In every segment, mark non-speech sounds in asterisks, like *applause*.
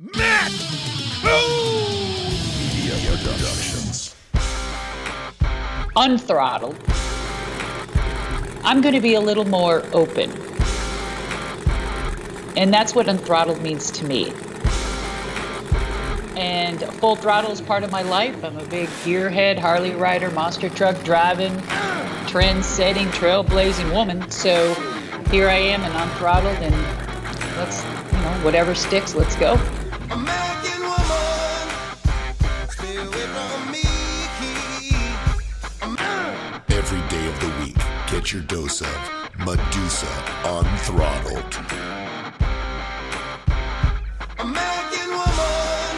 Matt Media Productions. unthrottled, I'm going to be a little more open. And that's what unthrottled means to me. And full throttle is part of my life. I'm a big gearhead, Harley rider, monster truck driving, trend setting, trailblazing woman. So here I am and unthrottled, and let's, you know, whatever sticks, let's go. American woman, stay away from me. Every day of the week, get your dose of Madusa Unthrottled. American woman.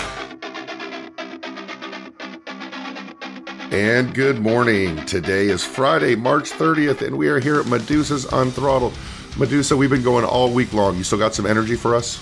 And good morning. Today is Friday, March 30th, and we are here at Madusa's Unthrottled. Madusa, we've been going all week long. You still got some energy for us?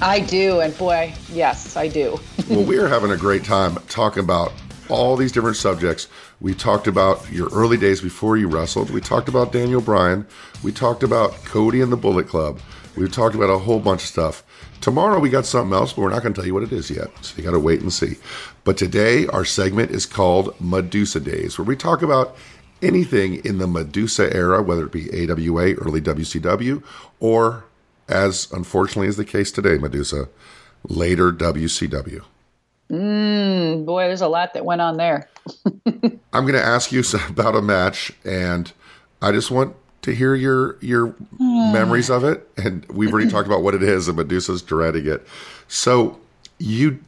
I do, and boy, yes, I do. *laughs* well, we are having a great time talking about all these different subjects. We talked about your early days before you wrestled. We talked about Daniel Bryan. We talked about Cody and the Bullet Club. We've talked about a whole bunch of stuff. Tomorrow we got something else, but we're not going to tell you what it is yet. So you got to wait and see. But today our segment is called Madusa Days, where we talk about anything in the Madusa era, whether it be AWA, early WCW, or as unfortunately is the case today, Madusa, later WCW. Mmm, boy, there's a lot that went on there. *laughs* I'm going to ask you about a match, and I just want to hear your your *sighs* memories of it. And we've already talked about what it is, and Madusa's dreading it. So, you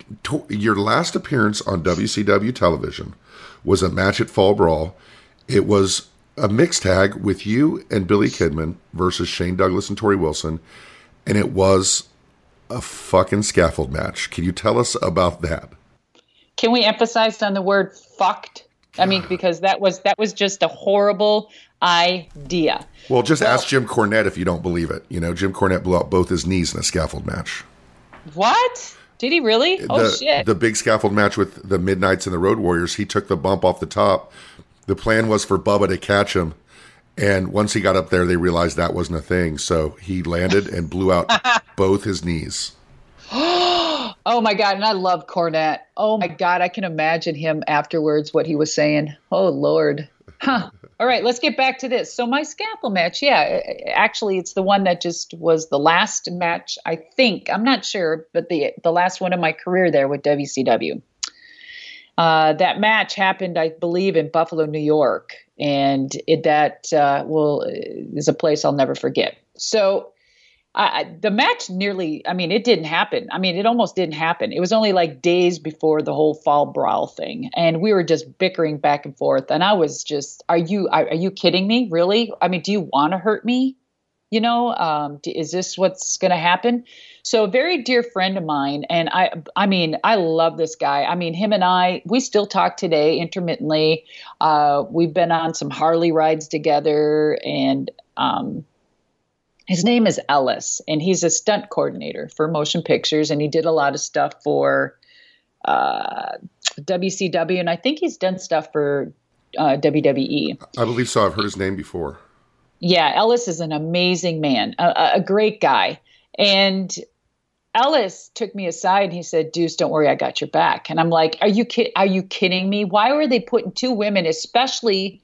your last appearance on WCW television was a match at Fall Brawl. It was a mixed tag with you and Billy Kidman versus Shane Douglas and Torrie Wilson, and it was a fucking scaffold match. Can you tell us about that? Can we emphasize on the word fucked? I mean, because that was that was just a horrible idea. Well, just ask Jim Cornette if you don't believe it. You know, Jim Cornette blew out both his knees in a scaffold match. What? Did he really? Oh shit. the big scaffold match with the Midnights and the Road Warriors, he took the bump off the top. The plan was for Bubba to catch him. And once he got up there, they realized that wasn't a thing. So he landed and blew out *laughs* both his knees. *gasps* oh my god, and I love Cornette. Oh my god, I can imagine him afterwards what he was saying. Oh lord. Huh. All right, let's get back to this. So my scaffold match, yeah, actually it's the one that just was the last match, I think. I'm not sure, but the the last one of my career there with WCW. Uh, that match happened, I believe, in Buffalo, New York, and it, that uh, will is a place I'll never forget. So, the match nearly, I mean, it didn't happen. I mean, it almost didn't happen. It was only like days before the whole fall brawl thing, and we were just bickering back and forth. And I was just, "Are you, are, are you kidding me? Really? I mean, do you want to hurt me? You know, um, is this what's going to happen?" So a very dear friend of mine, and I, I mean, I love this guy. I mean, him and I, we still talk today intermittently. Uh, we've been on some Harley rides together, and um, his name is Ellis, and he's a stunt coordinator for motion pictures, and he did a lot of stuff for uh, WCW, and I think he's done stuff for uh, WWE. I believe so. I've heard his name before. Yeah, Ellis is an amazing man, a, a great guy, and Ellis took me aside and he said, "Deuce, don't worry, I got your back." And I'm like, "Are you kid- Are you kidding me? Why were they putting two women, especially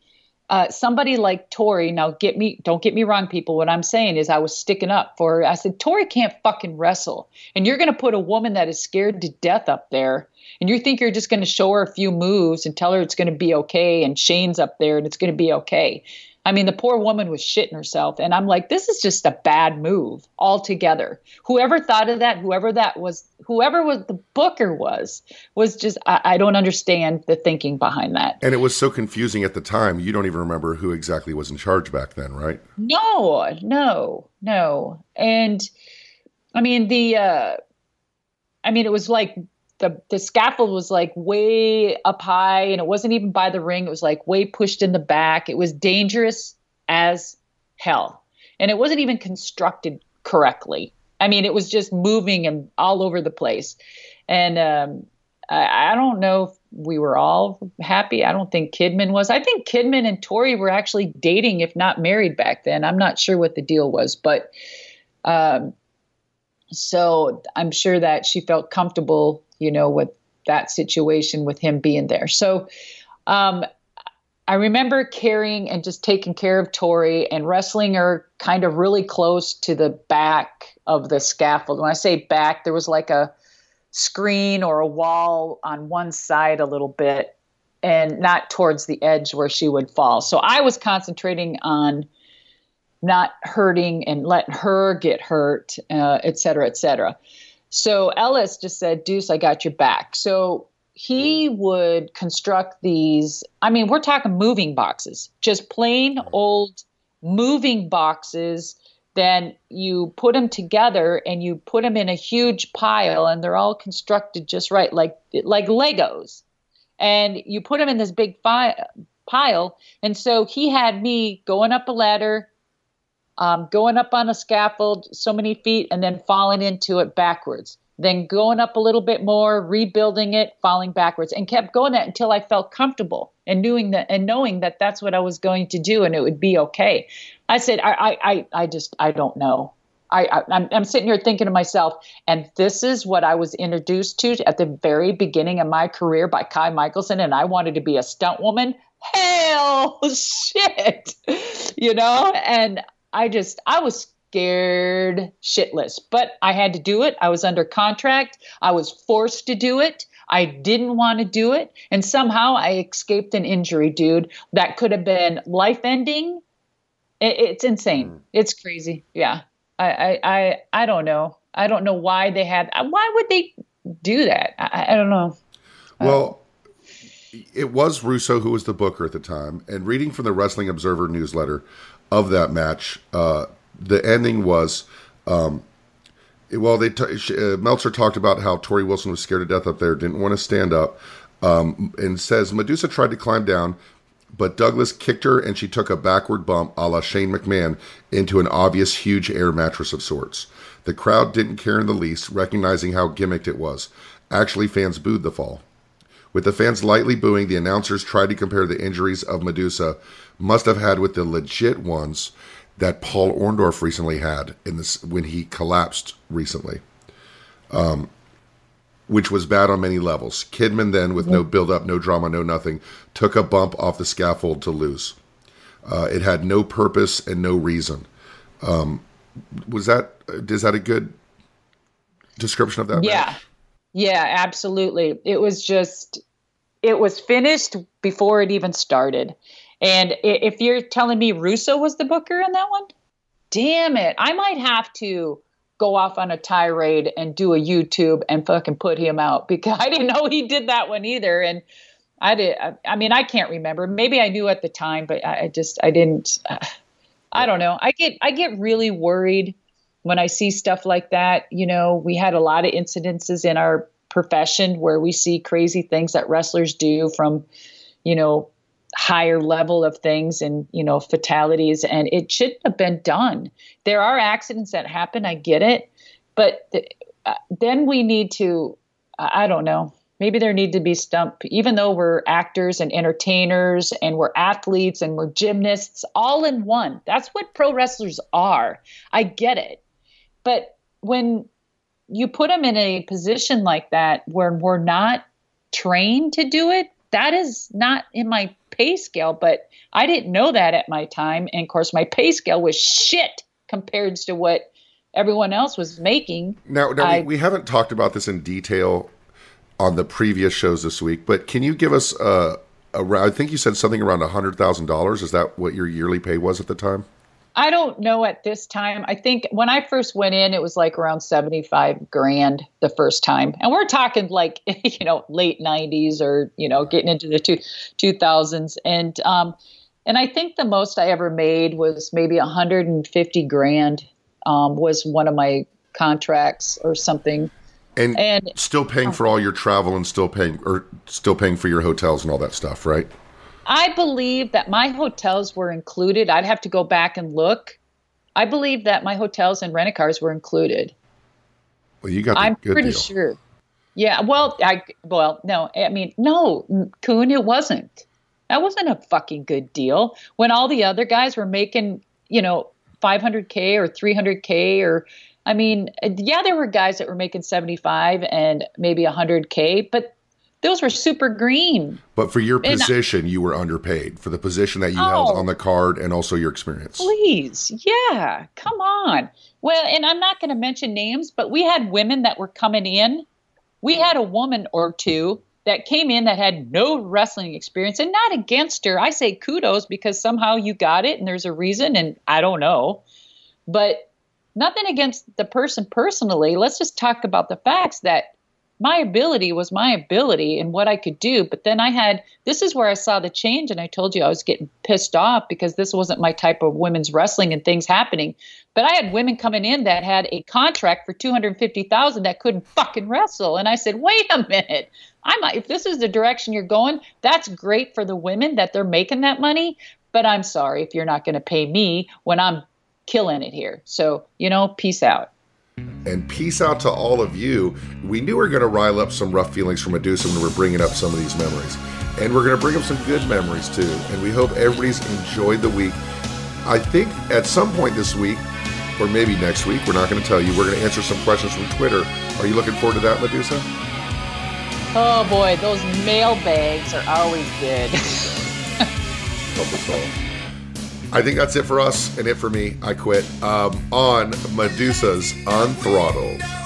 uh, somebody like Torrie? Now, get me, don't get me wrong, people. What I'm saying is, I was sticking up for her. I said, Torrie can't fucking wrestle, and you're going to put a woman that is scared to death up there." And you think you're just going to show her a few moves and tell her it's going to be okay, and Shane's up there and it's going to be okay. I mean, the poor woman was shitting herself. And I'm like, this is just a bad move altogether. Whoever thought of that, whoever that was, whoever was the booker was, was just, I, I don't understand the thinking behind that. And it was so confusing at the time. You don't even remember who exactly was in charge back then, right? No, no, no. And I mean, the, uh, I mean, it was like the, the scaffold was like way up high and it wasn't even by the ring. It was like way pushed in the back. It was dangerous as hell. And it wasn't even constructed correctly. I mean, it was just moving and all over the place. And um, I, I don't know if we were all happy. I don't think Kidman was. I think Kidman and Torrie were actually dating, if not married back then. I'm not sure what the deal was, but um, so I'm sure that she felt comfortable, you know, with that situation with him being there. So um, I remember carrying and just taking care of Torrie and wrestling her kind of really close to the back of the scaffold. When I say back, there was like a screen or a wall on one side a little bit and not towards the edge where she would fall. So I was concentrating on not hurting and letting her get hurt, uh, et cetera, et cetera. So Ellis just said, Deuce, I got your back. So he would construct these. I mean, we're talking moving boxes, just plain old moving boxes. Then you put them together and you put them in a huge pile, and they're all constructed just right, like like Legos. And you put them in this big fi- pile. And so he had me going up a ladder, um, going up on a scaffold so many feet, and then falling into it backwards then going up a little bit more, rebuilding it, falling backwards, and kept going that until I felt comfortable and knowing that and knowing that that's what I was going to do and it would be okay. I said, I, I, I just, I don't know. I, I I'm, I'm sitting here thinking to myself, and this is what I was introduced to at the very beginning of my career by Kai Michelson, and I wanted to be a stunt woman. Hell, *laughs* shit, you know, and I just, I was scared shitless. But I had to do it. I was under contract. I was forced to do it. I didn't want to do it. And somehow I escaped an injury, dude, that could have been life ending. It, it's insane. Mm. It's crazy. Yeah. I, I, I, I don't know. I don't know why they had, why would they do that? I, I don't know. Well, it was Russo who was the booker at the time. And reading from the Wrestling Observer newsletter of that match, uh, the ending was, um, well, they t- uh, Meltzer talked about how Torrie Wilson was scared to death up there, didn't want to stand up, um, and says Madusa tried to climb down, but Douglas kicked her and she took a backward bump, a la Shane McMahon, into an obvious huge air mattress of sorts. The crowd didn't care in the least, recognizing how gimmicked it was. Actually, fans booed the fall. With the fans lightly booing, the announcers tried to compare the injuries of Madusa must have had with the legit ones that Paul Orndorff recently had in this when he collapsed recently, um, which was bad on many levels. Kidman then, with no build up, no drama, no nothing, took a bump off the scaffold to lose. Uh, it had no purpose and no reason. Um, was that is that a good description of that? Yeah, match? Yeah, absolutely. It was just it was finished before it even started and if you're telling me Russo was the booker in that one, damn it, I might have to go off on a tirade and do a YouTube and fucking put him out *laughs* because I didn't know he did that one either. And I did. I, mean, I can't remember. Maybe I knew at the time, but I, just I didn't. Uh, *sighs* I don't know. I get I get really worried when I see stuff like that. You know, we had a lot of incidences in our profession where we see crazy things that wrestlers do from, you know, higher level of things and you know fatalities and it shouldn't have been done there are accidents that happen i get it but th- uh, then we need to i don't know maybe there need to be stump even though we're actors and entertainers and we're athletes and we're gymnasts all in one that's what pro wrestlers are i get it but when you put them in a position like that where we're not trained to do it that is not in my pay scale, but I didn't know that at my time. And of course, my pay scale was shit compared to what everyone else was making. Now, now I, we, haven't talked about this in detail on the previous shows this week, but can you give us a, a I think you said something around $100,000. Is that what your yearly pay was at the time? I don't know at this time. I think when I first went in, it was like around 75 grand the first time. And we're talking like, *laughs* you know, late 90s or, you know, getting into the two, 2000s. And, um, and I think the most I ever made was maybe 150 grand um, was one of my contracts or something. And, and still paying for all your travel and still paying or still paying for your hotels and all that stuff, right? I believe that my hotels were included. I'd have to go back and look. I believe that my hotels and rent cars were included. Well, you got. I'm pretty deal. sure. Yeah. Well, I well no. I mean no, Coon. It wasn't. That wasn't a fucking good deal. When all the other guys were making, you know, 500k or 300k or I mean, yeah, there were guys that were making 75 and maybe 100K, but those were super green. But for your And I- position, you were underpaid for the position that you held Oh. on the card and also your experience. Please, yeah, come on. Well, and I'm not going to mention names, but we had women that were coming in. We had a woman or two that came in that had no wrestling experience, and not against her. I say kudos because somehow you got it, and there's a reason, and I don't know. But nothing against the person personally. Let's just talk about the facts that my ability was my ability and what I could do. But then I had this is where I saw the change, and I told you I was getting pissed off because this wasn't my type of women's wrestling and things happening. But I had women coming in that had a contract for two hundred fifty thousand that couldn't fucking wrestle, and I said, "Wait a minute." I might, if this is the direction you're going, that's great for the women that they're making that money. But I'm sorry if you're not going to pay me when I'm killing it here. So, you know, peace out. And peace out to all of you. We knew we were going to rile up some rough feelings from Madusa when we we're bringing up some of these memories. And we're going to bring up some good memories too. And we hope everybody's enjoyed the week. I think at some point this week, or maybe next week, we're not going to tell you, we're going to answer some questions from Twitter. Are you looking forward to that, Madusa? Oh boy, those mailbags are always good. Help us all. I think that's it for us and it for me. I quit um, on Madusa's Unthrottled.